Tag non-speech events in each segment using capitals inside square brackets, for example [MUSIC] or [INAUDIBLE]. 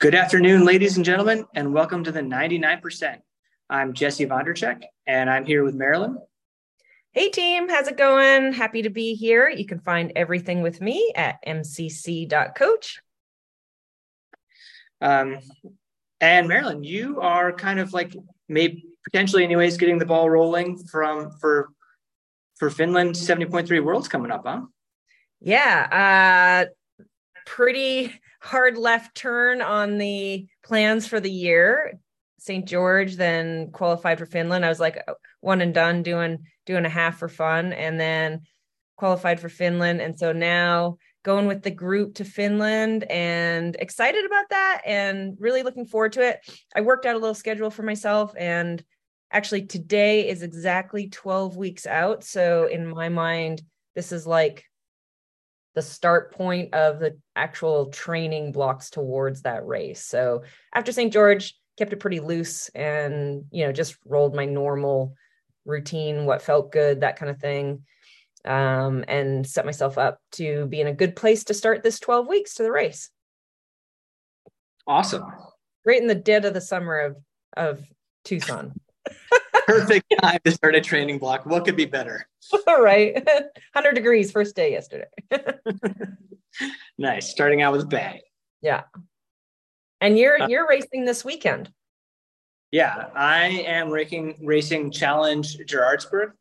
Good afternoon, ladies and gentlemen, and welcome to the 99%. I'm Jesse Vondracek, and I'm here with Marilyn. Hey, team, how's it going? Happy to be here. You can find everything with me at mcc.coach. Um, and Marilyn, you are kind of like maybe potentially, anyways, getting the ball rolling from for for Finland 70.3 Worlds coming up, huh? Yeah, uh, pretty hard left turn on the plans for the year. St. George, then qualified for Finland. I was like oh, one and done doing doing a half for fun, and then qualified for Finland. And so now going with the group to Finland and excited about that and really looking forward to it. I worked out a little schedule for myself and actually today is exactly 12 weeks out. So in my mind, this is like the start point of the actual training blocks towards that race. So after St. George, kept it pretty loose and, you know, just rolled my normal routine, what felt good, that kind of thing. Um, and set myself up to be in a good place to start this 12 weeks to the race. Awesome. Right in the dead of the summer of of Tucson [LAUGHS] perfect time to start a training block. What could be better? [LAUGHS] All right. [LAUGHS] 100 degrees first day yesterday. [LAUGHS] nice. Starting out with bang. Yeah. And you're uh, you're racing this weekend. Yeah, I am racing racing challenge Gerardsburg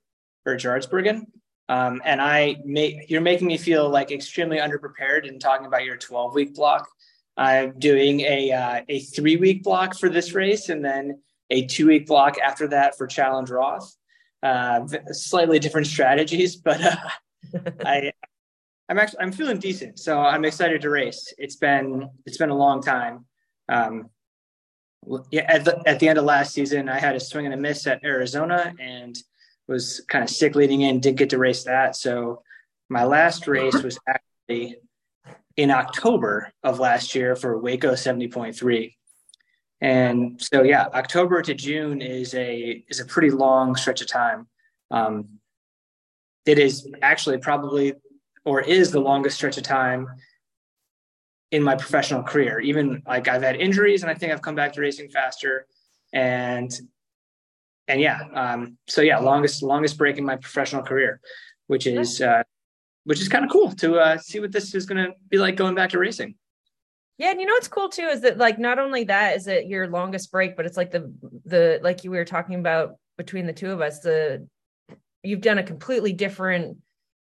or Geraardsbergen. Um, and I make you're making me feel like extremely underprepared in talking about your 12 week block. I'm doing a uh, a three week block for this race, and then a two week block after that for Challenge Roth. Uh, slightly different strategies, [LAUGHS] but uh, [LAUGHS] I I'm actually I'm feeling decent, so I'm excited to race. It's been it's been a long time. Um, yeah, at the, at the end of last season, I had a swing and a miss at Arizona and was kind of sick leading in. Didn't get to race that, so my last race was actually in October of last year for Waco 70.3. And so, yeah, October to June is a is a pretty long stretch of time. Um, it is actually probably or is the longest stretch of time in my professional career. Even like I've had injuries, and I think I've come back to racing faster. And and yeah, um, so yeah, longest longest break in my professional career, which is uh, which is kind of cool to uh, see what this is going to be like going back to racing. Yeah, and you know what's cool too is that like not only that is it your longest break, but it's like the the like you were talking about between the two of us, the you've done a completely different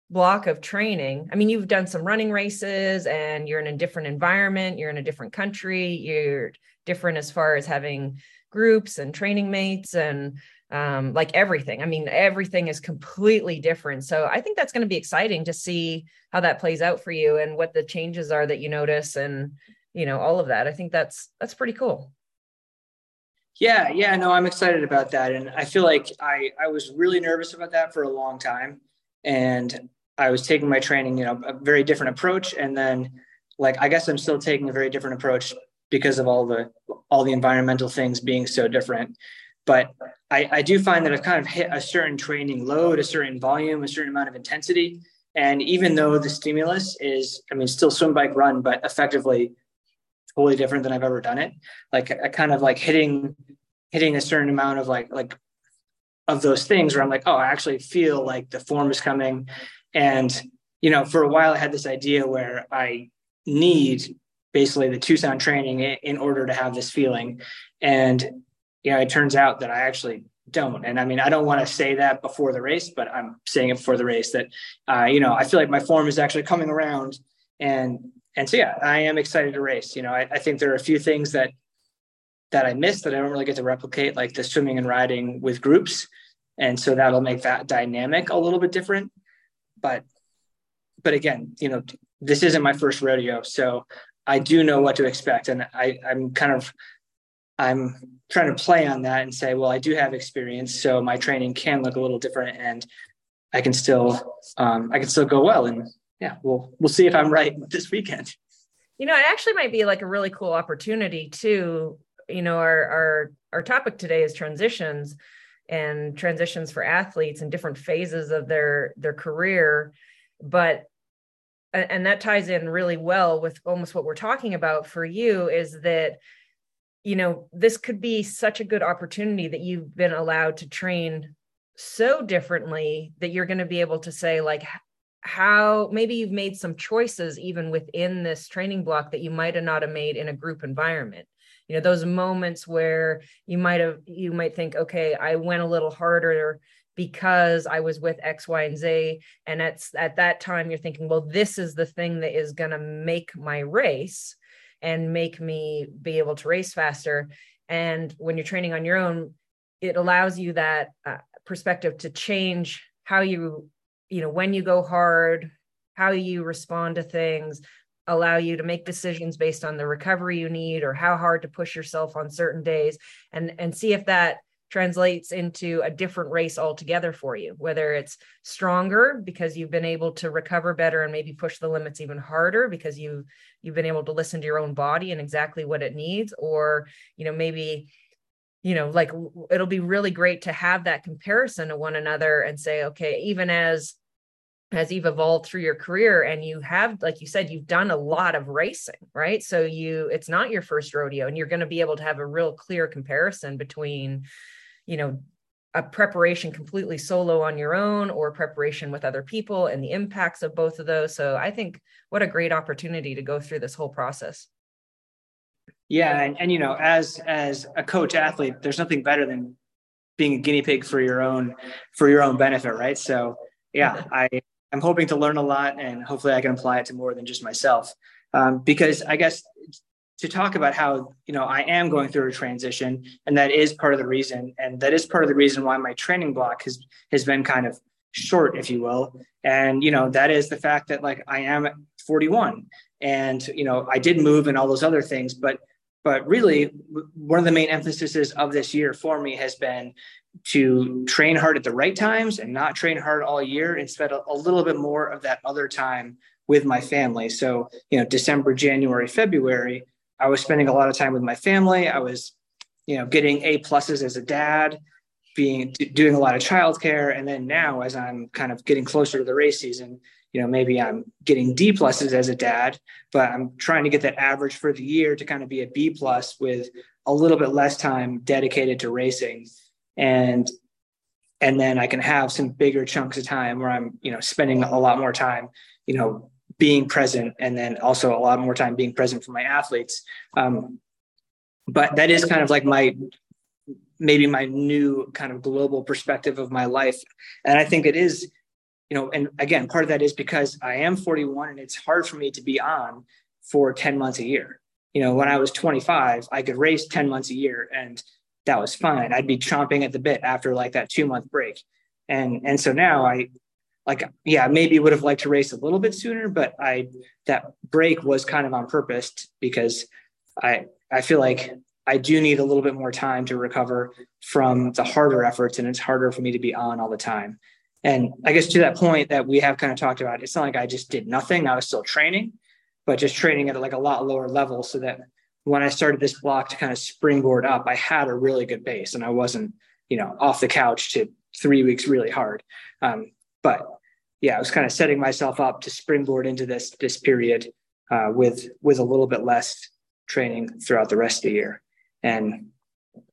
block of training. I mean, you've done some running races and you're in a different environment, you're in a different country, you're different as far as having groups and training mates and um, like everything. I mean, everything is completely different. So I think that's going to be exciting to see how that plays out for you and what the changes are that you notice and you know all of that. I think that's that's pretty cool. Yeah yeah no i'm excited about that. And i feel like i i was really nervous about that for a long time. And i was taking my training you know a very different approach. And then like i guess i'm still taking a very different approach because of all the all the environmental things being so different. But I, I do find that I've kind of hit a certain training load, a certain volume, a certain amount of intensity. And even though the stimulus is, I mean, still swim, bike, run, but effectively totally different than I've ever done it. Like I kind of like hitting hitting a certain amount of like like of those things where I'm like, oh, I actually feel like the form is coming. And you know, for a while I had this idea where I need basically the Tucson training in order to have this feeling. And you know, it turns out that I actually don't. And I mean, I don't want to say that before the race, but I'm saying it before the race that, uh, you know, I feel like my form is actually coming around and and so yeah, I am excited to race. You know, I, I think there are a few things that that I missed that I don't really get to replicate, like the swimming and riding with groups, and so that'll make that dynamic a little bit different. But but again, you know, this isn't my first rodeo, so I do know what to expect, and I I'm kind of I'm trying to play on that and say, well, I do have experience, so my training can look a little different, and I can still um, I can still go well and yeah, we'll we'll see if I'm right this weekend. You know, it actually might be like a really cool opportunity too. You know, our our our topic today is transitions and transitions for athletes in different phases of their their career, but and that ties in really well with almost what we're talking about for you is that you know this could be such a good opportunity that you've been allowed to train so differently that you're going to be able to say like how maybe you've made some choices even within this training block that you might have not have made in a group environment. You know those moments where you might have you might think okay i went a little harder because i was with x y and z and at, at that time you're thinking well this is the thing that is going to make my race and make me be able to race faster and when you're training on your own it allows you that uh, perspective to change how you you know when you go hard how you respond to things allow you to make decisions based on the recovery you need or how hard to push yourself on certain days and and see if that translates into a different race altogether for you whether it's stronger because you've been able to recover better and maybe push the limits even harder because you you've been able to listen to your own body and exactly what it needs or you know maybe you know like it'll be really great to have that comparison to one another and say okay even as as you've evolved through your career and you have like you said you've done a lot of racing right? So you it's not your first rodeo and you're going to be able to have a real clear comparison between you know a preparation completely solo on your own or preparation with other people and the impacts of both of those. So i think what a great opportunity to go through this whole process. Yeah and, and you know as as a coach athlete there's nothing better than being a guinea pig for your own for your own benefit right? So yeah [LAUGHS] i I'm hoping to learn a lot and hopefully I can apply it to more than just myself. Um, because I guess to talk about how you know I am going through a transition, and that is part of the reason, and that is part of the reason why my training block has has been kind of short, if you will. And you know that is the fact that like I am 41, and you know I did move and all those other things, but but really one of the main emphases of this year for me has been to train hard at the right times and not train hard all year and spend a, a little bit more of that other time with my family. So, you know, December, January, February, I was spending a lot of time with my family. I was, you know, getting A pluses as a dad, being doing a lot of childcare, and then now as I'm kind of getting closer to the race season, you know, maybe I'm getting D pluses as a dad, but I'm trying to get that average for the year to kind of be a B plus with a little bit less time dedicated to racing and and then I can have some bigger chunks of time where I'm, you know, spending a lot more time, you know, being present, and then also a lot more time being present for my athletes. Um, but that is kind of like my maybe my new kind of global perspective of my life, and I think it is, you know, and again, part of that is because I am 41, and it's hard for me to be on for 10 months a year. You know, when I was 25, I could race 10 months a year, and that was fine. I'd be chomping at the bit after like that two month break. And and so now I like yeah, maybe would have liked to race a little bit sooner, but I that break was kind of on purpose because I I feel like I do need a little bit more time to recover from the harder efforts and it's harder for me to be on all the time. And I guess to that point that we have kind of talked about, it's not like I just did nothing. I was still training, but just training at like a lot lower level so that when I started this block to kind of springboard up, I had a really good base and I wasn't, you know, off the couch to three weeks really hard. Um, but yeah, I was kind of setting myself up to springboard into this this period uh, with with a little bit less training throughout the rest of the year. And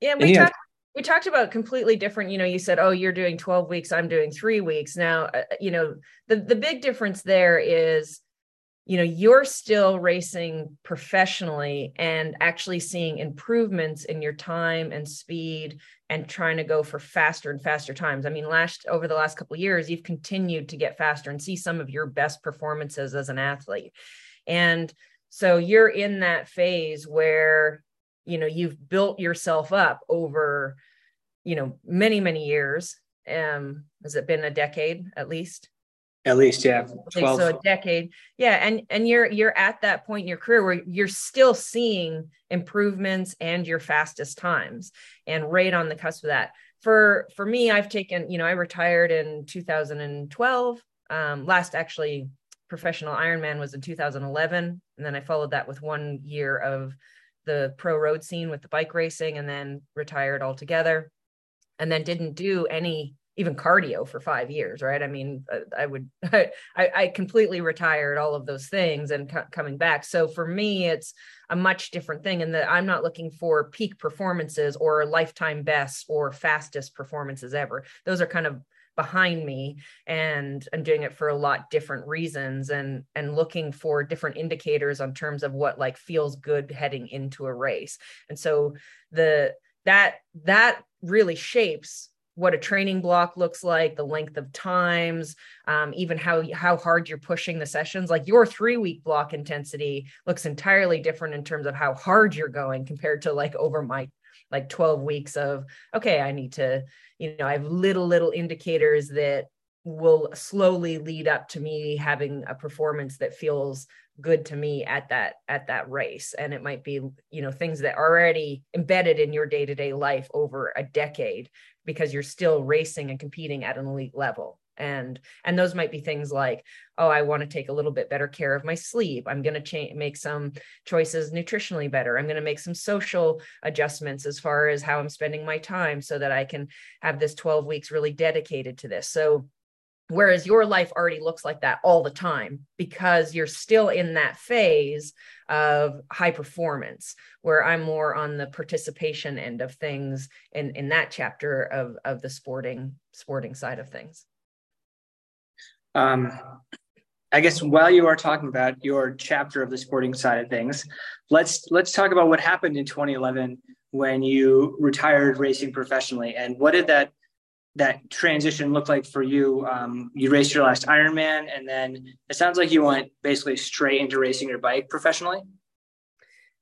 yeah, we talked we talked about completely different. You know, you said, "Oh, you're doing 12 weeks, I'm doing three weeks." Now, uh, you know, the the big difference there is you know you're still racing professionally and actually seeing improvements in your time and speed and trying to go for faster and faster times. I mean last over the last couple years you've continued to get faster and see some of your best performances as an athlete. And so you're in that phase where you know you've built yourself up over you know many many years. Um has it been a decade at least at least, yeah. 12. So a decade. Yeah. And and you're you're at that point in your career where you're still seeing improvements and your fastest times and right on the cusp of that. For for me, I've taken, you know, I retired in 2012. Um, last actually professional Ironman was in 2011. And then I followed that with one year of the pro road scene with the bike racing and then retired altogether. And then didn't do any even cardio for five years, right? I mean, uh, I would, [LAUGHS] I, I completely retired all of those things and c- coming back. So for me, it's a much different thing in that I'm not looking for peak performances or lifetime best or fastest performances ever. Those are kind of behind me and I'm doing it for a lot different reasons and and looking for different indicators on terms of what like feels good heading into a race. And so the that that really shapes what a training block looks like, the length of times, um, even how how hard you're pushing the sessions. Like your three week block intensity looks entirely different in terms of how hard you're going compared to like over my like 12 weeks of okay, I need to, you know, I have little little indicators that will slowly lead up to me having a performance that feels good to me at that at that race and it might be you know things that are already embedded in your day-to-day life over a decade because you're still racing and competing at an elite level. And and those might be things like oh i want to take a little bit better care of my sleep. I'm going to cha- make some choices nutritionally better. I'm going to make some social adjustments as far as how i'm spending my time so that i can have this 12 weeks really dedicated to this. So whereas your life already looks like that all the time because you're still in that phase of high performance where i'm more on the participation end of things in in that chapter of of the sporting sporting side of things. Um i guess while you are talking about your chapter of the sporting side of things let's let's talk about what happened in 2011 when you retired racing professionally and what did that that transition look like for you? Um, you raced your last Ironman, and then it sounds like you went basically straight into racing your bike professionally.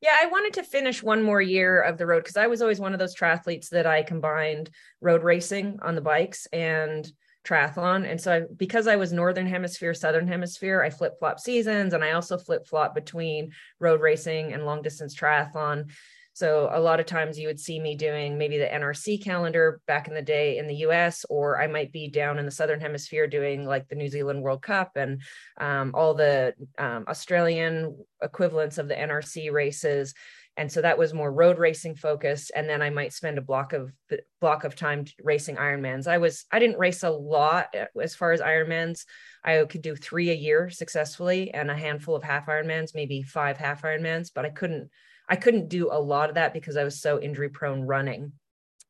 Yeah, I wanted to finish one more year of the road because I was always one of those triathletes that I combined road racing on the bikes and triathlon. And so, I, because I was Northern Hemisphere, Southern Hemisphere, I flip flop seasons and I also flip flop between road racing and long distance triathlon. So a lot of times you would see me doing maybe the NRC calendar back in the day in the US, or I might be down in the Southern Hemisphere doing like the New Zealand World Cup and um, all the um, Australian equivalents of the NRC races. And so that was more road racing focused. And then I might spend a block of block of time racing Ironmans. I was I didn't race a lot uh, as far as Ironmans. I could do three a year successfully and a handful of half Ironmans, maybe five half Ironmans, but I couldn't I couldn't do a lot of that because I was so injury prone running.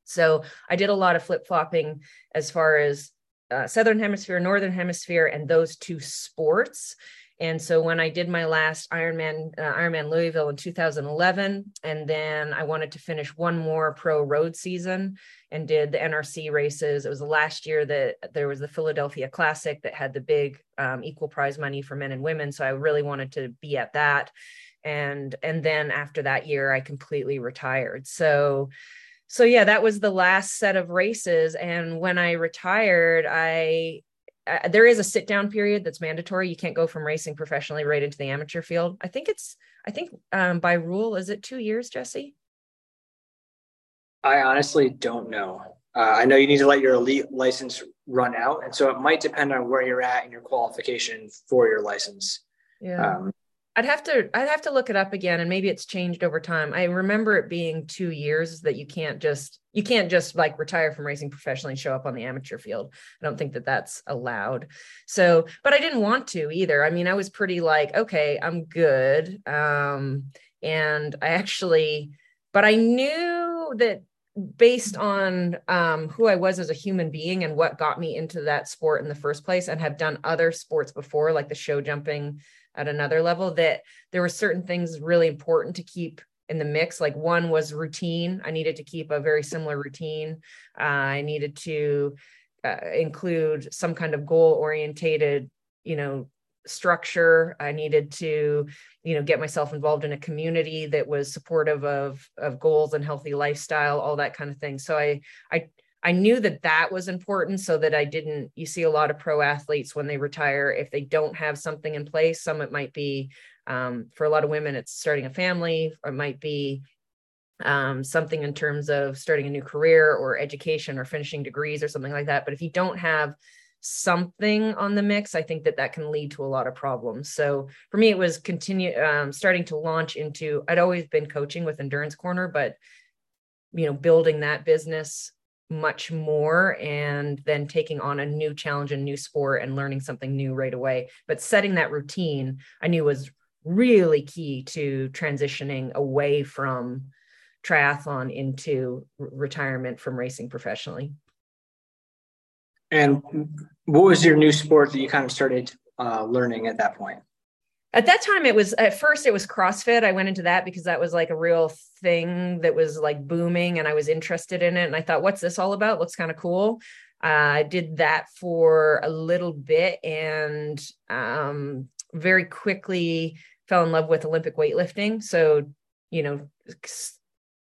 So I did a lot of flip flopping as far as uh, Southern Hemisphere, Northern Hemisphere, and those two sports. And so when I did my last Ironman, uh, Ironman Louisville in 2011, and then I wanted to finish one more pro road season and did the NRC races. It was the last year that there was the Philadelphia Classic that had the big um, equal prize money for men and women. So I really wanted to be at that and and then after that year i completely retired. So so yeah that was the last set of races. And when i retired i uh, there is a sit down period that's mandatory. You can't go from racing professionally right into the amateur field. I think it's i think um, by rule is it two years jesse? I honestly don't know. Uh, i know you need to let your elite license run out. And so it might depend on where you're at in your qualification for your license. Yeah. Um, I'd have to I'd have to look it up again and maybe it's changed over time. I remember it being 2 years that you can't just you can't just like retire from racing professionally and show up on the amateur field. I don't think that that's allowed. So, but I didn't want to either. I mean, I was pretty like, okay, I'm good. Um and I actually but I knew that based on um, who I was as a human being and what got me into that sport in the first place, and have done other sports before, like the show jumping at another level, that there were certain things really important to keep in the mix. Like one was routine. I needed to keep a very similar routine. Uh, I needed to uh, include some kind of goal orientated, you know, structure i needed to you know get myself involved in a community that was supportive of of goals and healthy lifestyle all that kind of thing so i i i knew that that was important so that i didn't you see a lot of pro athletes when they retire if they don't have something in place some it might be um, for a lot of women it's starting a family or it might be um, something in terms of starting a new career or education or finishing degrees or something like that but if you don't have something on the mix, I think that that can lead to a lot of problems. So for me, it was continue um, starting to launch into. I'd always been coaching with Endurance Corner, but you know, building that business much more and then taking on a new challenge and new sport and learning something new right away. But setting that routine i knew was really key to transitioning away from triathlon into retirement from racing professionally. And what was your new sport that you kind of started uh, learning at that point at that time it was at first it was crossfit. I went into that because that was like a real thing that was like booming and i was interested in it. And i thought what's this all about? Looks kind of cool. Uh, i did that for a little bit and um, very quickly fell in love with olympic weightlifting. So you know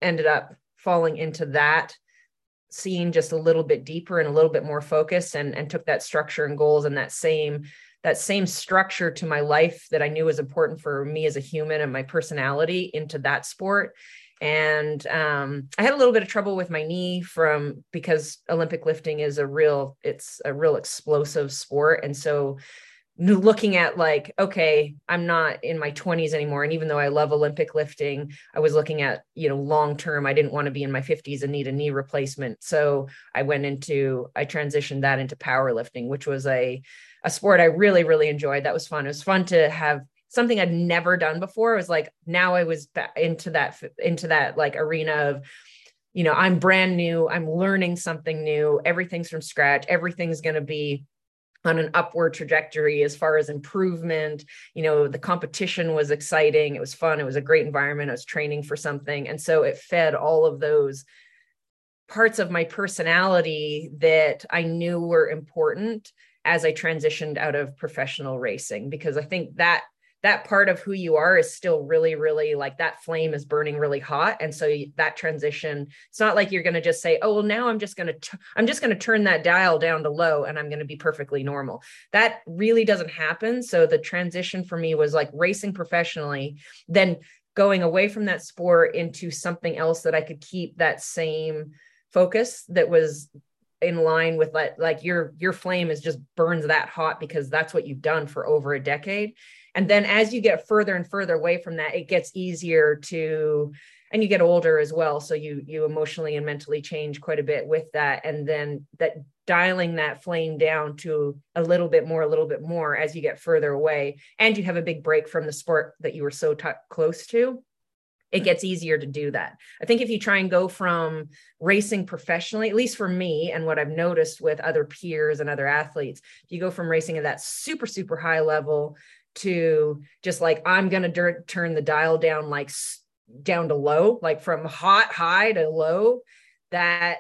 ended up falling into that seeing just a little bit deeper and a little bit more focused and and took that structure and goals and that same that same structure to my life that I knew was important for me as a human and my personality into that sport. And um, I had a little bit of trouble with my knee from because Olympic lifting is a real, it's a real explosive sport. And so looking at like okay i'm not in my 20s anymore and even though i love olympic lifting i was looking at you know long term i didn't want to be in my 50s and need a knee replacement so i went into i transitioned that into powerlifting which was a a sport I really, really enjoyed. That was fun. It was fun to have something I'd never done before. It was like now I was into that into that like arena of, you know, I'm brand new. I'm learning something new. Everything's from scratch. Everything's going to be on an upward trajectory as far as improvement. You know, the competition was exciting. It was fun. It was a great environment. I was training for something. And so it fed all of those parts of my personality that I knew were important as I transitioned out of professional racing because I think that that part of who you are is still really really like that flame is burning really hot. And so that transition it's not like you're going to just say oh well now i'm just going to i'm just going to turn that dial down to low and i'm going to be perfectly normal. That really doesn't happen. So the transition for me was like racing professionally then going away from that sport into something else that i could keep that same focus that was in line with like like your your flame is just burns that hot because that's what you've done for over a decade. And then as you get further and further away from that it gets easier to and you get older as well so you you emotionally and mentally change quite a bit with that. And then that dialing that flame down to a little bit more a little bit more as you get further away and you have a big break from the sport that you were so t- close to it gets easier to do that. I think if you try and go from racing professionally, at least for me, and what I've noticed with other peers and other athletes, if you go from racing at that super, super high level to just like, I'm going to turn the dial down, like down to low, like from hot high to low, that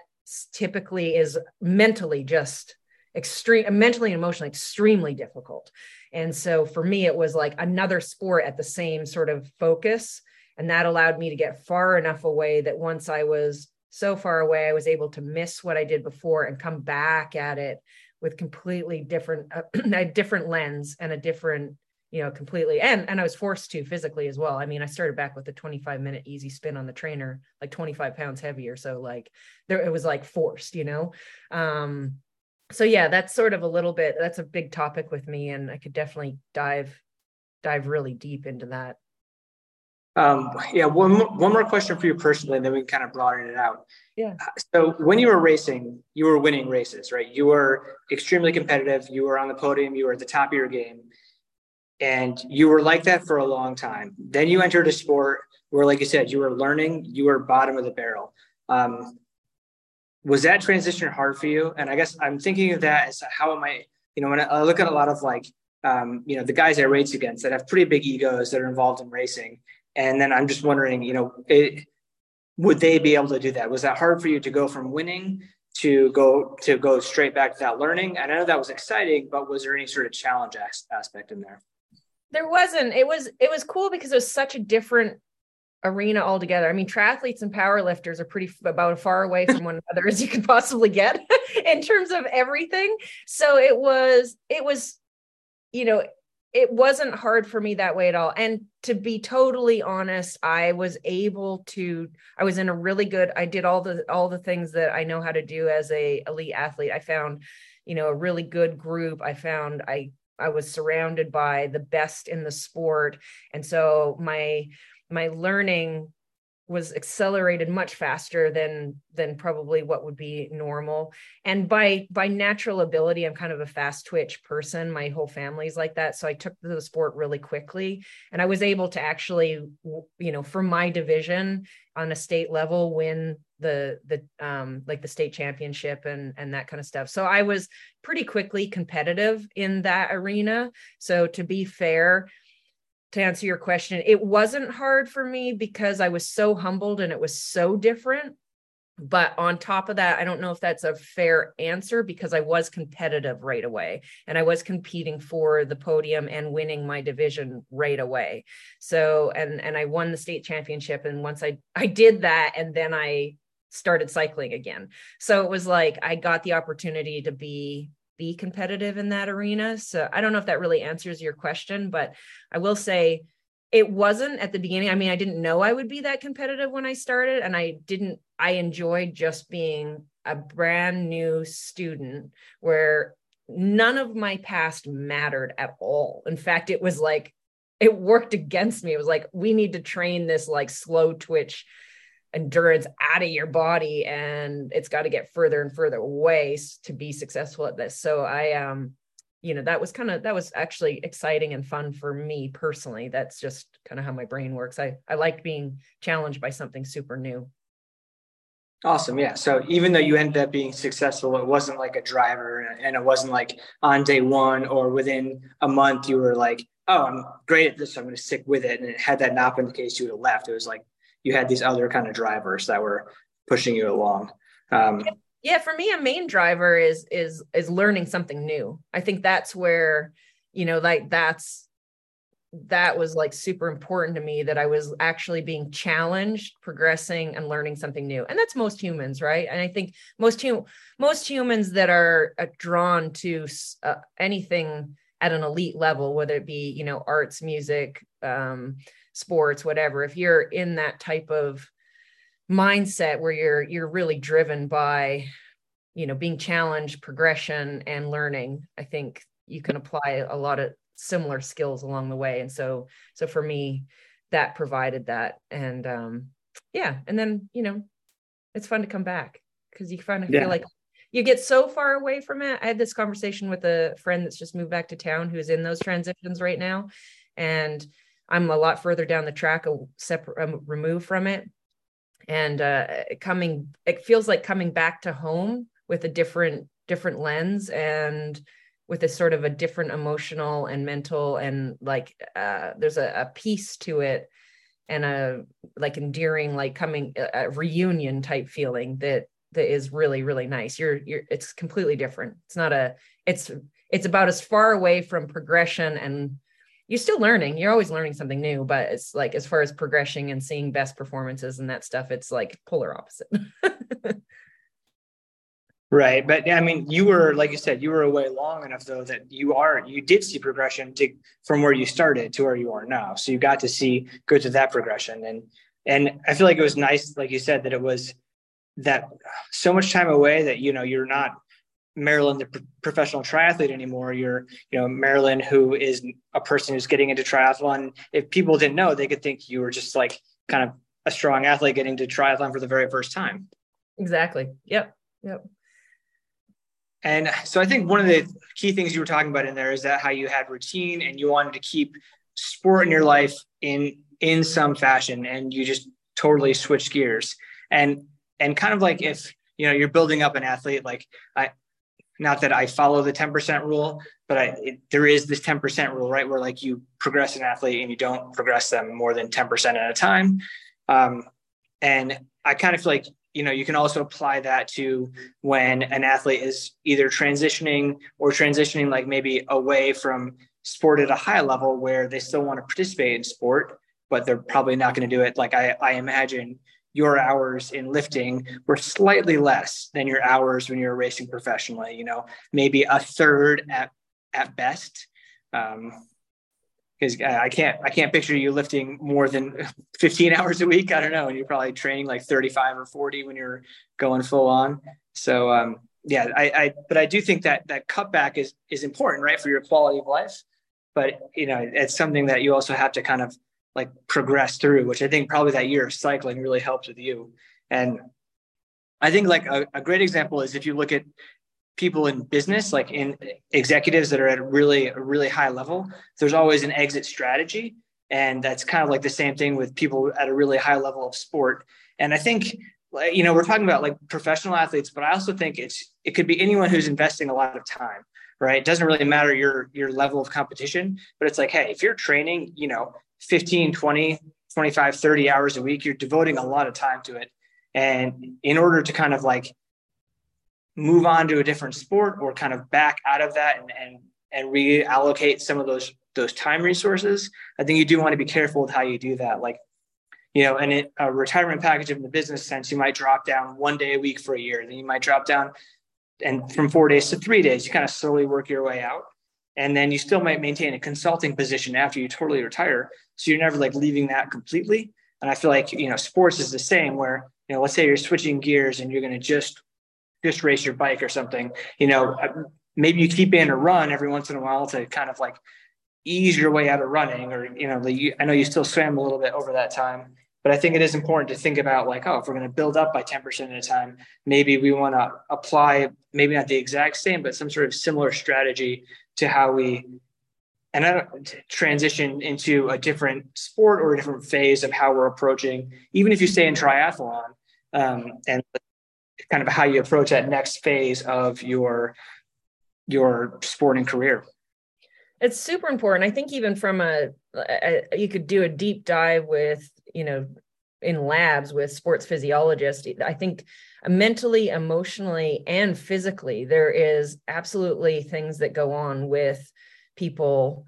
typically is mentally just extreme, mentally and emotionally extremely difficult. And so for me, it was like another sport at the same sort of focus and that allowed me to get far enough away that once I was so far away, I was able to miss what I did before and come back at it with completely different, uh, [CLEARS THROAT] a different lens and a different, you know, completely. And, and I was forced to physically as well. I mean, I started back with a 25 minute easy spin on the trainer, like 25 pounds heavier. So like there, it was like forced, you know? Um, so yeah, that's sort of a little bit, that's a big topic with me. And I could definitely dive, dive really deep into that. Um, yeah, one more, one more question for you personally, and then we can kind of broaden it out. Yeah. So when you were racing, you were winning races, right? You were extremely competitive. You were on the podium. You were at the top of your game, and you were like that for a long time. Then you entered a sport where, like you said, you were learning. You were bottom of the barrel. Um, was that transition hard for you? And I guess I'm thinking of that as how am I? You know, when I look at a lot of like um, you know, the guys I race against that have pretty big egos that are involved in racing. And then I'm just wondering, you know, it, would they be able to do that? Was that hard for you to go from winning to go to go straight back to that learning? And I know that was exciting, but was there any sort of challenge aspect in there? There wasn't. It was it was cool because it was such a different arena altogether. I mean, triathletes and powerlifters are pretty about as far away from one another as you could possibly get [LAUGHS] in terms of everything. So it was it was you know it wasn't hard for me that way at all. And to be totally honest i was able to i was in a really good i did all the all the things that i know how to do as a elite athlete. I found you know a really good group. I found i i was surrounded by the best in the sport. And so my my learning was accelerated much faster than than probably what would be normal. And by by natural ability i'm kind of a fast twitch person. My whole family's like that. So i took to the sport really quickly. And i was able to actually you know for my division on a state level win the the um like the state championship and and that kind of stuff. So i was pretty quickly competitive in that arena. So to be fair to answer your question, it wasn't hard for me because I was so humbled and it was so different. But on top of that, I don't know if that's a fair answer because I was competitive right away and I was competing for the podium and winning my division right away. So and and I won the state championship and once I I did that and then I started cycling again. So it was like I got the opportunity to be be competitive in that arena. So I don't know if that really answers your question, but I will say it wasn't at the beginning. I mean, I didn't know I would be that competitive when I started, and I didn't, I enjoyed just being a brand new student where none of my past mattered at all. In fact, it was like, it worked against me. It was like, we need to train this like slow twitch endurance out of your body and it's got to get further and further away to be successful at this. So i um you know that was kind of that was actually exciting and fun for me personally. That's just kind of how my brain works. I i like being challenged by something super new. Awesome yeah. So even though you ended up being successful it wasn't like a driver and it wasn't like on day one or within a month you were like oh i'm great at this so i'm going to stick with it and had that not been the case you would have left. It was like you had these other kind of drivers that were pushing you along. Um, yeah, for me, a main driver is is is learning something new. I think that's where you know, like that's that was like super important to me that I was actually being challenged, progressing, and learning something new. And that's most humans, right? And I think most hum- most humans that are uh, drawn to uh, anything at an elite level, whether it be you know arts, music, um, sports whatever if you're in that type of mindset where you're you're really driven by you know being challenged progression and learning i think you can apply a lot of similar skills along the way. And so so for me that provided that. And um yeah and then you know it's fun to come back because you kind of yeah. feel like you get so far away from it. I had this conversation with a friend that's just moved back to town who's in those transitions right now. And I'm a lot further down the track, a separate um, removed from it, and uh, coming. It feels like coming back to home with a different different lens and with a sort of a different emotional and mental and like uh, there's a, a piece to it and a like endearing like coming a reunion type feeling that that is really really nice you're you're it's completely different it's not a it's it's about as far away from progression and you're still learning you're always learning something new but it's like as far as progressing and seeing best performances and that stuff it's like polar opposite. [LAUGHS] Right but i mean you were like you said you were away long enough though that you are you did see progression to from where you started to where you are now. So you got to see go to that progression and and i feel like it was nice like you said that it was that so much time away that you know you're not Marilyn, the professional triathlete anymore. You're, you know, Marilyn who is a person who's getting into triathlon. If people didn't know, they could think you were just like kind of a strong athlete getting to triathlon for the very first time. Exactly. Yep. Yep. And so I think one of the key things you were talking about in there is that how you had routine and you wanted to keep sport in your life in in some fashion and you just totally switch gears. And and kind of like if you know you're building up an athlete like I not that I follow the 10% rule, but I, it, there is this 10% rule, right? Where like you progress an athlete and you don't progress them more than 10% at a time. Um, and I kind of feel like, you know, you can also apply that to when an athlete is either transitioning or transitioning like maybe away from sport at a high level where they still want to participate in sport, but they're probably not going to do it. Like I, I imagine your hours in lifting were slightly less than your hours when you're racing professionally you know maybe a third at at best um because I can't I can't picture you lifting more than [LAUGHS] 15 hours a week. I don't know, and you're probably training like 35 or 40 when you're going full on. So um, yeah, I, I but I do think that that cutback is is important, right, for your quality of life. But you know, it's something that you also have to kind of like progress through, which I think probably that year of cycling really helps with you. And I think like a, a great example is if you look at people in business, like in executives that are at really, a really high level, there's always an exit strategy. And that's kind of like the same thing with people at a really high level of sport. And I think, you know, we're talking about like professional athletes, but I also think it's, it could be anyone who's investing a lot of time, right? It doesn't really matter your, your level of competition, but it's like, Hey, if you're training, you know, 15, 20, 25, 30 hours a week, you're devoting a lot of time to it. And in order to kind of like move on to a different sport or kind of back out of that and, and, and reallocate some of those, those time resources, I think you do want to be careful with how you do that. Like, you know, and it, a retirement package in the business sense, you might drop down one day a week for a year, then you might drop down and from four days to three days, you kind of slowly work your way out. And then you still might maintain a consulting position after you totally retire. So you're never like leaving that completely. And I feel like, you know, sports is the same where, you know, let's say you're switching gears and you're going to just, just race your bike or something, you know, uh, maybe you keep in a run every once in a while to kind of like ease your way out of running or, you know, the, I know you still swam a little bit over that time, but I think it is important to think about like, oh, if we're going to build up by 10% at a time, maybe we want to apply, maybe not the exact same, but some sort of similar strategy to how we and I transition into a different sport or a different phase of how we're approaching, even if you stay in triathlon, um, and kind of how you approach that next phase of your your sporting career. It's super important. I think even from a, a you could do a deep dive with you know in labs with sports physiologists. I think mentally, emotionally, and physically, there is absolutely things that go on with people.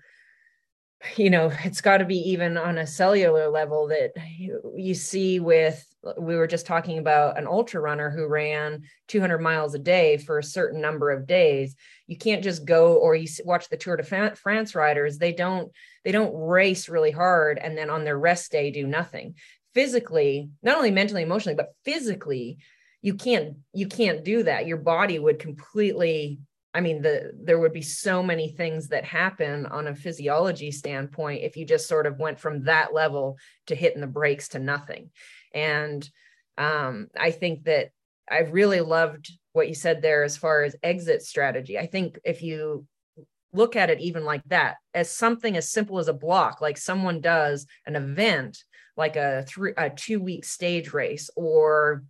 You know it's got to be even on a cellular level that you, see with we were just talking about an ultra runner who ran 200 miles a day for a certain number of days. You can't just go or you watch the tour de france riders they don't they don't race really hard and then on their rest day do nothing. Physically not only mentally emotionally but physically you can't you can't do that your body would completely I mean, the there would be so many things that happen on a physiology standpoint if you just sort of went from that level to hitting the brakes to nothing. And um, I think that I really loved what you said there as far as exit strategy. I think if you look at it even like that, as something as simple as a block, like someone does an event like a three a two week stage race or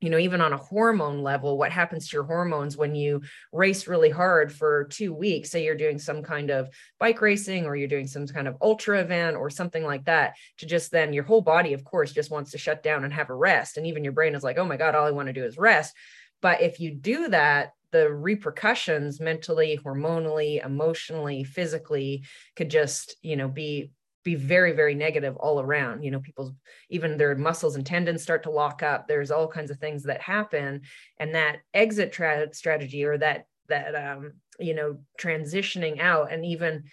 you know even on a hormone level what happens to your hormones when you race really hard for two weeks? Say you're doing some kind of bike racing or you're doing some kind of ultra event or something like that to just then your whole body of course just wants to shut down and have a rest. And even your brain is like oh my god all i want to do is rest. But if you do that the repercussions mentally hormonally emotionally physically could just you know be be very very negative all around you know people's even their muscles and tendons start to lock up. There's all kinds of things that happen. And that exit tra- strategy or that that um you know transitioning out and even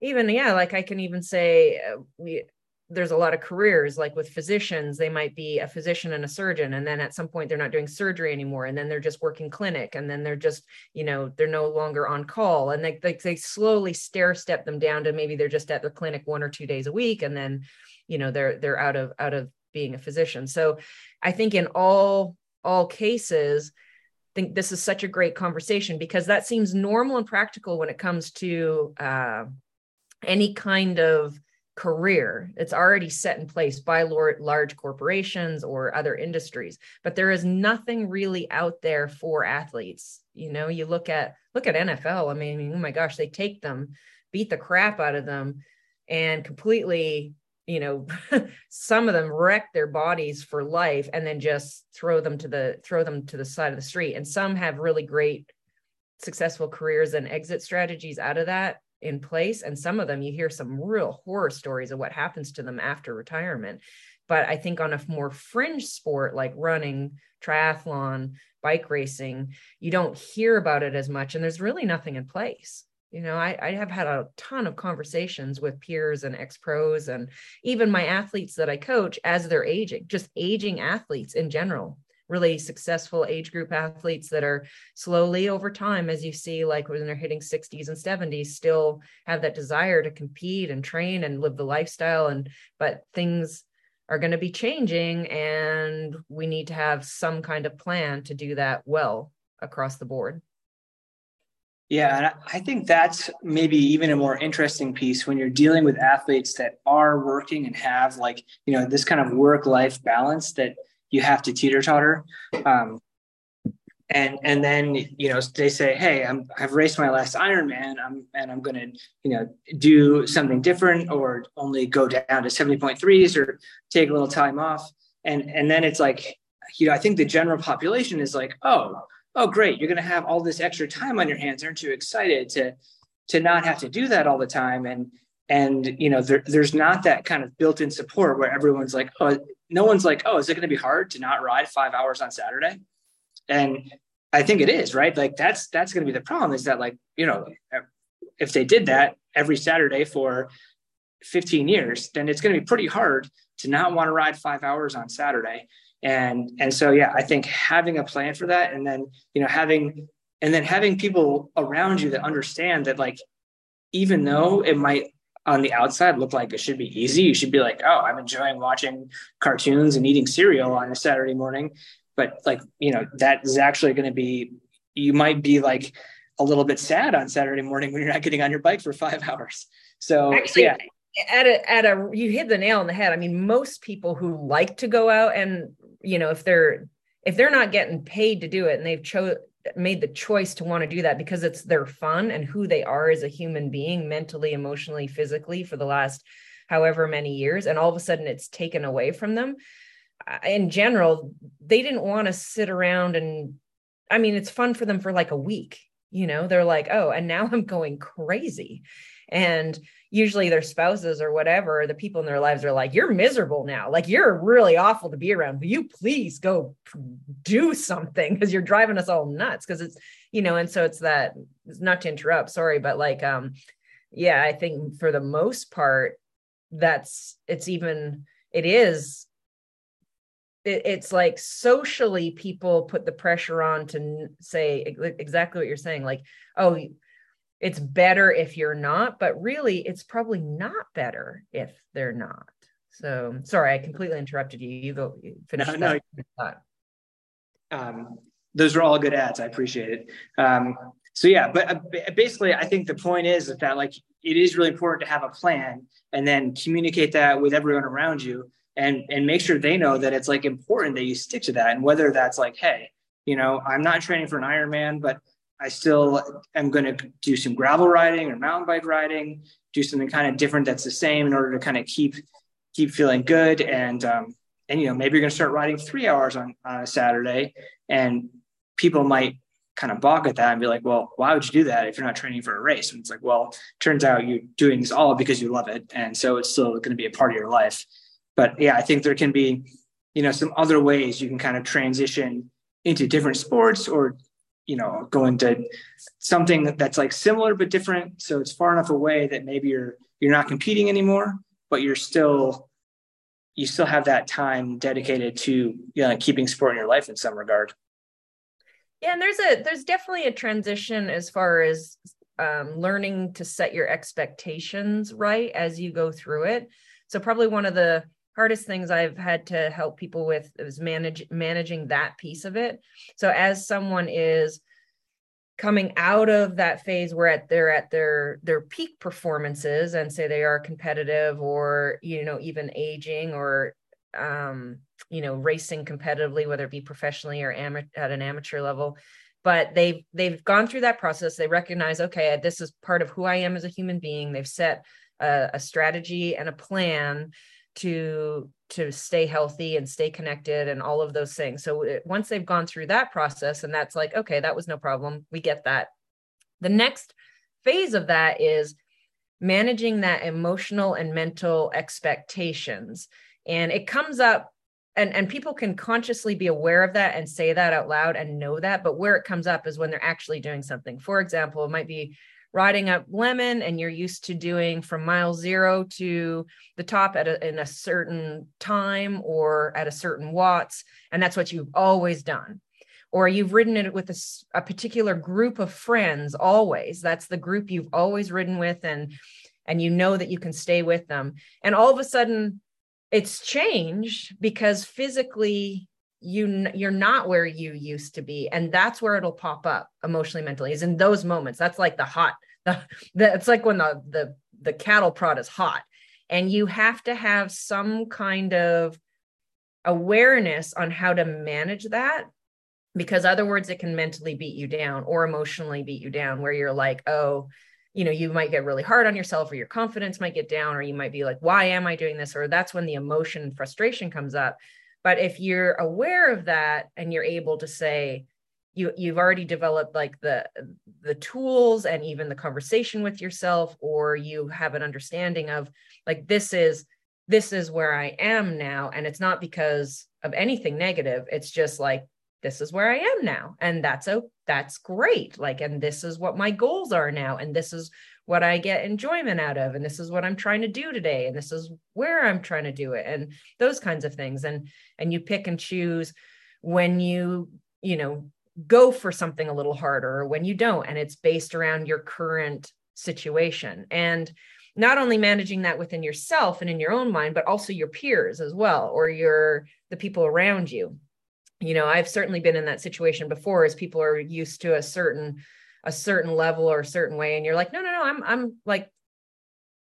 even yeah like i can even say uh, we there's a lot of careers like with physicians they might be a physician and a surgeon and then at some point they're not doing surgery anymore and then they're just working clinic and then they're just you know they're no longer on call and they, they, they slowly stair step them down to maybe they're just at the clinic one or two days a week and then you know they're they're out of out of being a physician. So i think in all all cases I think this is such a great conversation because that seems normal and practical when it comes to uh, any kind of career. It's already set in place by large corporations or other industries, but there is nothing really out there for athletes. You know, you look at look at NFL. I mean, oh my gosh, they take them, beat the crap out of them, and completely, you know, [LAUGHS] some of them wreck their bodies for life, and then just throw them to the throw them to the side of the street. And some have really great, successful careers and exit strategies out of that in place and some of them you hear some real horror stories of what happens to them after retirement. But i think on a more fringe sport like running triathlon bike racing you don't hear about it as much and there's really nothing in place. You know I, I have had a ton of conversations with peers and ex pros and even my athletes that i coach as they're aging just aging athletes in general really successful age group athletes that are slowly over time as you see like when they're hitting 60s and 70s still have that desire to compete and train and live the lifestyle. And but things are going to be changing and we need to have some kind of plan to do that well across the board. Yeah, and I think that's maybe even a more interesting piece when you're dealing with athletes that are working and have like you know this kind of work life balance that you have to teeter totter. Um, and and then you know they say, hey, I'm I've raced my last Ironman, I'm and I'm going to you know do something different or only go down to seventy point threes or take a little time off. And and then it's like you know I think the general population is like, oh oh great you're going to have all this extra time on your hands aren't you excited to to not have to do that all the time and and you know there, there's not that kind of built-in support where everyone's like oh no one's like oh is it going to be hard to not ride five hours on saturday? And i think it is right? Like that's that's going to be the problem is that like you know if they did that every saturday for 15 years then it's going to be pretty hard to not want to ride five hours on saturday. And and so yeah i think having a plan for that and then you know having and then having people around you that understand that like even though it might on the outside look like it should be easy. You should be like oh i'm enjoying watching cartoons and eating cereal on a saturday morning. But like you know that is actually going to be you might be like a little bit sad on saturday morning when you're not getting on your bike for five [LAUGHS] hours. So actually, yeah. at a at a you hit the nail on the head. I mean most people who like to go out and you know if they're if they're not getting paid to do it and they've chose made the choice to want to do that because it's their fun and who they are as a human being mentally emotionally physically for the last however many years and all of a sudden it's taken away from them. In general they didn't want to sit around and i mean it's fun for them for like a week you know? They're like oh and now i'm going crazy. And usually their spouses or whatever the people in their lives are like you're miserable now. Like you're really awful to be around. Will you please go do something? Because you're driving us all nuts. Because it's you know and so it's that not to interrupt sorry but like um yeah i think for the most part that's it's even it is it, it's like socially people put the pressure on to say exactly what you're saying like oh it's better if you're not, but really it's probably not better if they're not. So sorry, I completely interrupted you. You go finish. No, no. Um, those are all good ads. I appreciate it. Um, so yeah, but uh, basically, I think the point is that like it is really important to have a plan and then communicate that with everyone around you and and make sure they know that it's like important that you stick to that. And whether that's like, hey, you know, I'm not training for an Ironman, but I still am going to do some gravel riding or mountain bike riding, do something kind of different that's the same in order to kind of keep keep feeling good. And um, and you know maybe you're going to start riding three hours on, on a Saturday, and people might kind of balk at that and be like, well, why would you do that if you're not training for a race? And it's like, well, turns out you're doing this all because you love it, and so it's still going to be a part of your life. But yeah, I think there can be, you know, some other ways you can kind of transition into different sports or you know go into something that's like similar but different. So it's far enough away that maybe you're you're not competing anymore but you're still you still have that time dedicated to you know keeping sport in your life in some regard. Yeah and there's a there's definitely a transition as far as um, learning to set your expectations right as you go through it. So probably one of the hardest things I've had to help people with is manage managing that piece of it. So as someone is coming out of that phase where at they're at their their peak performances and say they are competitive or you know even aging or um you know racing competitively whether it be professionally or at an amateur level but they've they've gone through that process they recognize okay this is part of who i am as a human being they've set a, a strategy and a plan to to stay healthy and stay connected and all of those things. So once they've gone through that process and that's like okay that was no problem. We get that. The next phase of that is managing that emotional and mental expectations. And it comes up and and people can consciously be aware of that and say that out loud and know that. But where it comes up is when they're actually doing something. For example it might be riding up Lemmon and you're used to doing from mile zero to the top at a, in a certain time or at a certain watts and that's what you've always done. Or you've ridden it with a, a particular group of friends always. That's the group you've always ridden with and and you know that you can stay with them. And all of a sudden it's changed because physically you you're not where you used to be and that's where it'll pop up emotionally mentally is in those moments. That's like the hot the, the it's like when the the the cattle prod is hot and you have to have some kind of awareness on how to manage that because other words it can mentally beat you down or emotionally beat you down where you're like oh you know you might get really hard on yourself or your confidence might get down or you might be like why am i doing this or that's when the emotion frustration comes up but if you're aware of that and you're able to say you you've already developed like the the tools and even the conversation with yourself or you have an understanding of like this is this is where i am now and it's not because of anything negative it's just like this is where I am now. And that's a that's great. Like, and this is what my goals are now. And this is what I get enjoyment out of. And this is what I'm trying to do today. And this is where I'm trying to do it. And those kinds of things. And and you pick and choose when you, you know, go for something a little harder or when you don't. And it's based around your current situation. And not only managing that within yourself and in your own mind, but also your peers as well, or your the people around you you know i've certainly been in that situation before as people are used to a certain a certain level or a certain way and you're like no no no i'm i'm like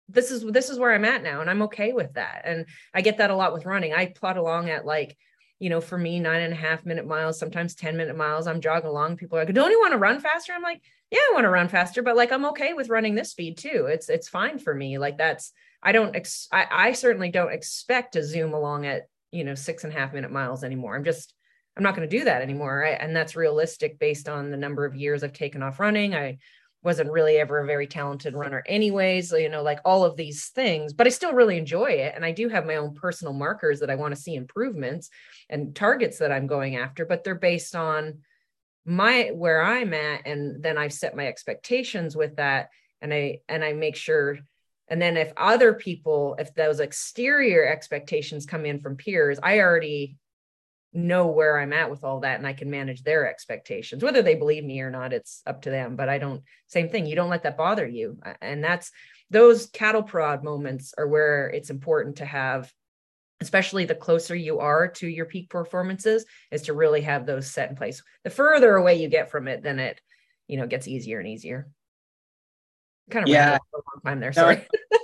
this is this is where i'm at now and i'm okay with that. And i get that a lot with running. I plot along at like you know for me nine and a half minute miles sometimes 10 minute miles i'm jogging along people are like don't you want to run faster? I'm like yeah i want to run faster but like i'm okay with running this speed too. It's it's fine for me. Like that's i don't ex- I, I certainly don't expect to zoom along at you know six and a half minute miles anymore. I'm just I'm not going to do that anymore. And that's realistic based on the number of years I've taken off running. I wasn't really ever a very talented runner anyways, you know, like all of these things, but I still really enjoy it. And I do have my own personal markers that I want to see improvements and targets that I'm going after, but they're based on my where I'm at. And then I've set my expectations with that. And I and I make sure and then if other people if those exterior expectations come in from peers i already know where I'm at with all that and I can manage their expectations. Whether they believe me or not, it's up to them. But I don't, same thing, you don't let that bother you. And that's those cattle prod moments are where it's important to have, especially the closer you are to your peak performances, is to really have those set in place. The further away you get from it, then it, you know, gets easier and easier. Kind of yeah. a long time there. Sorry. No,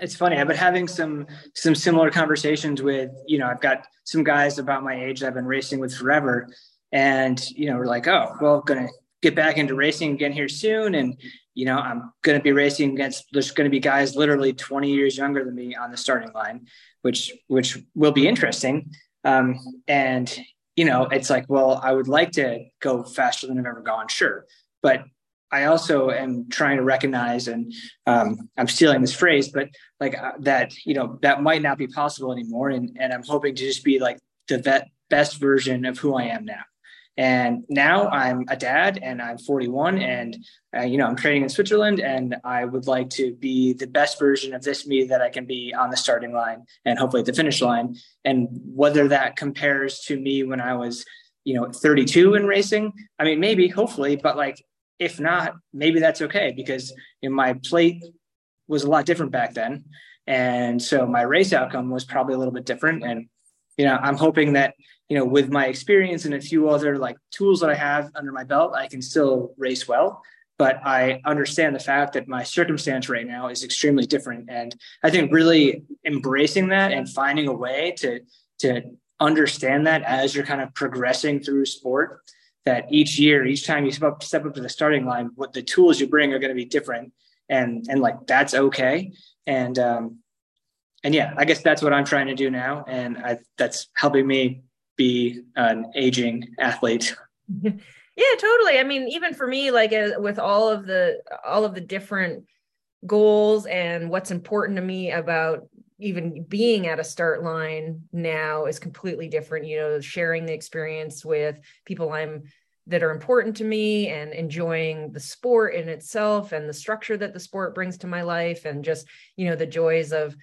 it's funny. I've been having some some similar conversations with, you know, I've got some guys about my age that I've been racing with forever. And, you know, we're like, oh, well, gonna get back into racing again here soon. And, you know, I'm gonna be racing against there's gonna be guys literally 20 years younger than me on the starting line, which which will be interesting. Um, and you know, it's like, well, I would like to go faster than I've ever gone, sure. But I also am trying to recognize, and um, I'm stealing this phrase, but like uh, that, you know, that might not be possible anymore. And, and I'm hoping to just be like the vet, best version of who I am now. And now I'm a dad and I'm 41 and, uh, you know, I'm training in Switzerland and I would like to be the best version of this me that I can be on the starting line and hopefully at the finish line. And whether that compares to me when I was, you know, 32 in racing, I mean, maybe, hopefully, but like if not, maybe that's okay because you know, my plate was a lot different back then. And so my race outcome was probably a little bit different. And, you know, I'm hoping that, you know, with my experience and a few other like tools that I have under my belt, I can still race well. But I understand the fact that my circumstance right now is extremely different. And I think really embracing that and finding a way to, to understand that as you're kind of progressing through sport that each year, each time you step up, step up to the starting line, what the tools you bring are going to be different, and and like that's okay. And um, and yeah, I guess that's what I'm trying to do now, and I, that's helping me be an aging athlete. [LAUGHS] yeah, totally. I mean, even for me, like uh, with all of the all of the different goals and what's important to me about even being at a start line now is completely different you know sharing the experience with people i'm that are important to me and enjoying the sport in itself and the structure that the sport brings to my life and just you know the joys of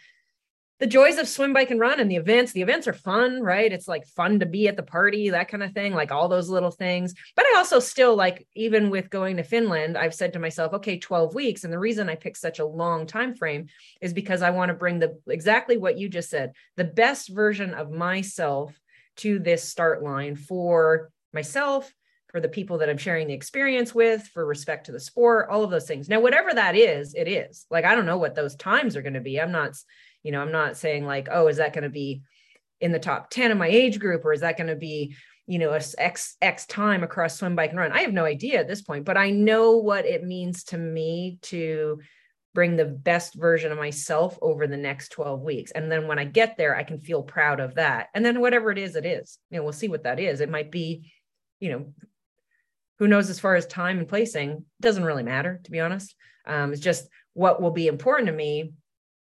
the joys of swim bike and run and the events the events are fun right? It's like fun to be at the party that kind of thing like all those little things. But i also still like even with going to finland i've said to myself okay 12 weeks and the reason i picked such a long time frame is because i want to bring the exactly what you just said the best version of myself to this start line for myself for the people that i'm sharing the experience with for respect to the sport all of those things. Now whatever that is it is. Like i don't know what those times are going to be. I'm not you know, I'm not saying like, oh, is that going to be in the top 10 of my age group or is that going to be, you know, x x time across swim, bike and run? I have no idea at this point, but I know what it means to me to bring the best version of myself over the next 12 weeks. And then when I get there, I can feel proud of that. And then whatever it is, it is. You know, we'll see what that is. It might be, you know, who knows as far as time and placing, doesn't really matter, to be honest. Um, it's just what will be important to me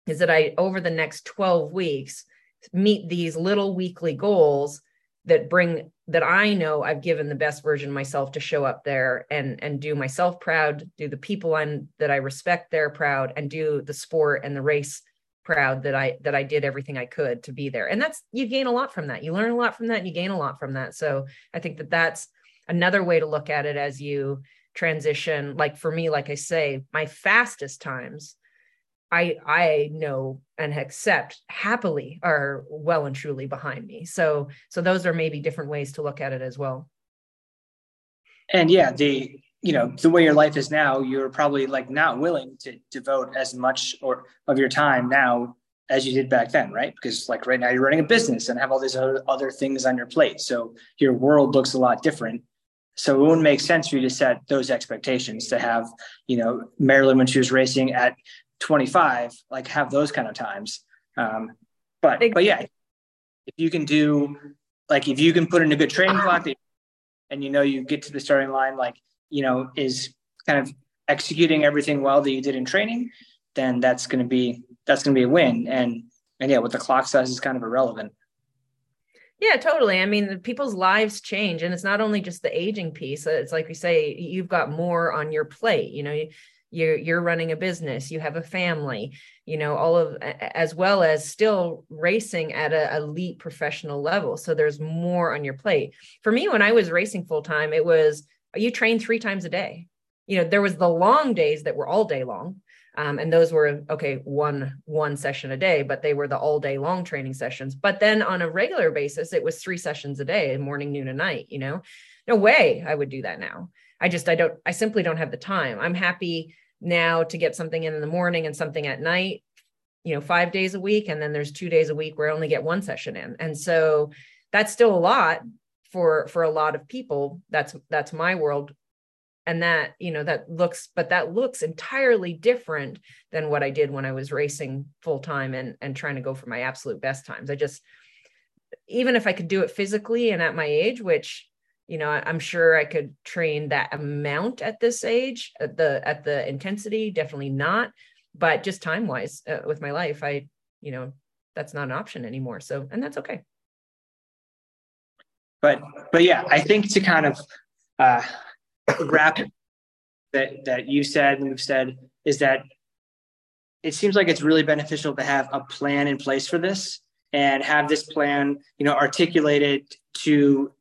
is that I, over the next 12 weeks, meet these little weekly goals that bring that I know I've given the best version of myself to show up there and and do myself proud, do the people I'm that I respect there proud, and do the sport and the race proud that I that I did everything I could to be there. And that's you gain a lot from that. You learn a lot from that, and you gain a lot from that. So I think that that's another way to look at it as you transition. Like for me, like I say, my fastest times I I know and accept happily are well and truly behind me. So so those are maybe different ways to look at it as well. And yeah, the you know the way your life is now, you're probably like not willing to devote as much or of your time now as you did back then, right? Because like right now you're running a business and have all these other, other things on your plate, so your world looks a lot different. So it wouldn't make sense for you to set those expectations to have, you know, Marilyn when she was racing at 25 like have those kind of times um, but but yeah if you can do like if you can put in a good training clock and you know you get to the starting line like you know is kind of executing everything well that you did in training then that's going to be that's going to be a win and and yeah with the clock size is kind of irrelevant yeah, totally. I mean, people's lives change, and it's not only just the aging piece. It's like we say, you've got more on your plate. You know, you're you're running a business you have a family you know all of as well as still racing at a elite professional level. So there's more on your plate. For me when i was racing full time it was you train three times a day. You know there was the long days that were all day long um, and those were okay one one session a day but they were the all day long training sessions. But then on a regular basis it was three sessions a day morning noon and night you know? No way i would do that now. I just i don't i simply don't have the time. I'm happy now to get something in in the morning and something at night you know five days a week. And then there's two days a week where i only get one session in. And so that's still a lot for for a lot of people. That's that's my world. And that you know that looks but that looks entirely different than what i did when i was racing full time and and trying to go for my absolute best times. I just even if i could do it physically and at my age which you know i'm sure i could train that amount at this age at the at the intensity definitely not. But just time wise uh, with my life i you know that's not an option anymore. So and that's okay. But but yeah i think to kind of uh wrap that that you said and we've said is that it seems like it's really beneficial to have a plan in place for this and have this plan you know articulated to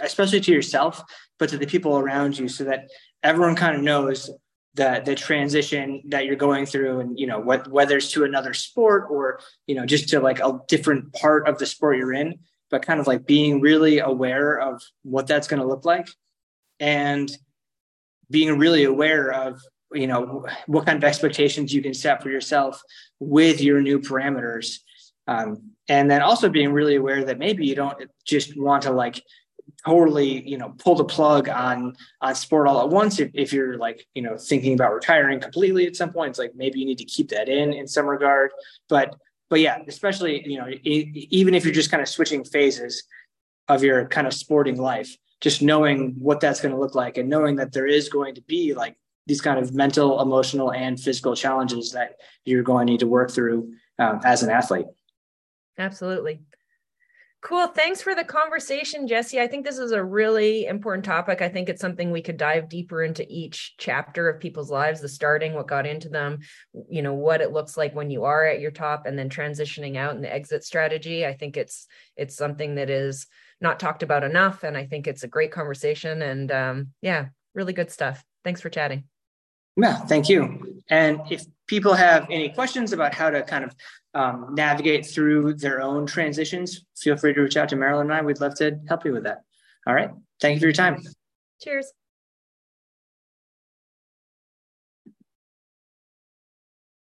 especially to yourself, but to the people around you, so that everyone kind of knows the the transition that you're going through, and you know what whether it's to another sport or you know just to like a different part of the sport you're in, but kind of like being really aware of what that's going to look like, and being really aware of you know what kind of expectations you can set for yourself with your new parameters. Um, and then also being really aware that maybe you don't just want to like totally you know pull the plug on on sport all at once. If, if you're like you know thinking about retiring completely at some point it's like maybe you need to keep that in in some regard. But but yeah especially you know even if you're just kind of switching phases of your kind of sporting life just knowing what that's going to look like and knowing that there is going to be like these kind of mental emotional and physical challenges that you're going to need to work through um, as an athlete. Absolutely Cool. Thanks for the conversation, Jesse. I think this is a really important topic. I think it's something we could dive deeper into each chapter of people's lives, the starting, what got into them, you know, what it looks like when you are at your top and then transitioning out and the exit strategy. I think it's it's something that is not talked about enough. And I think it's a great conversation. And um, yeah, really good stuff. Thanks for chatting. Yeah, thank you. And if people have any questions about how to kind of um, navigate through their own transitions, feel free to reach out to Marilyn and I. We'd love to help you with that. All right. Thank you for your time. Cheers.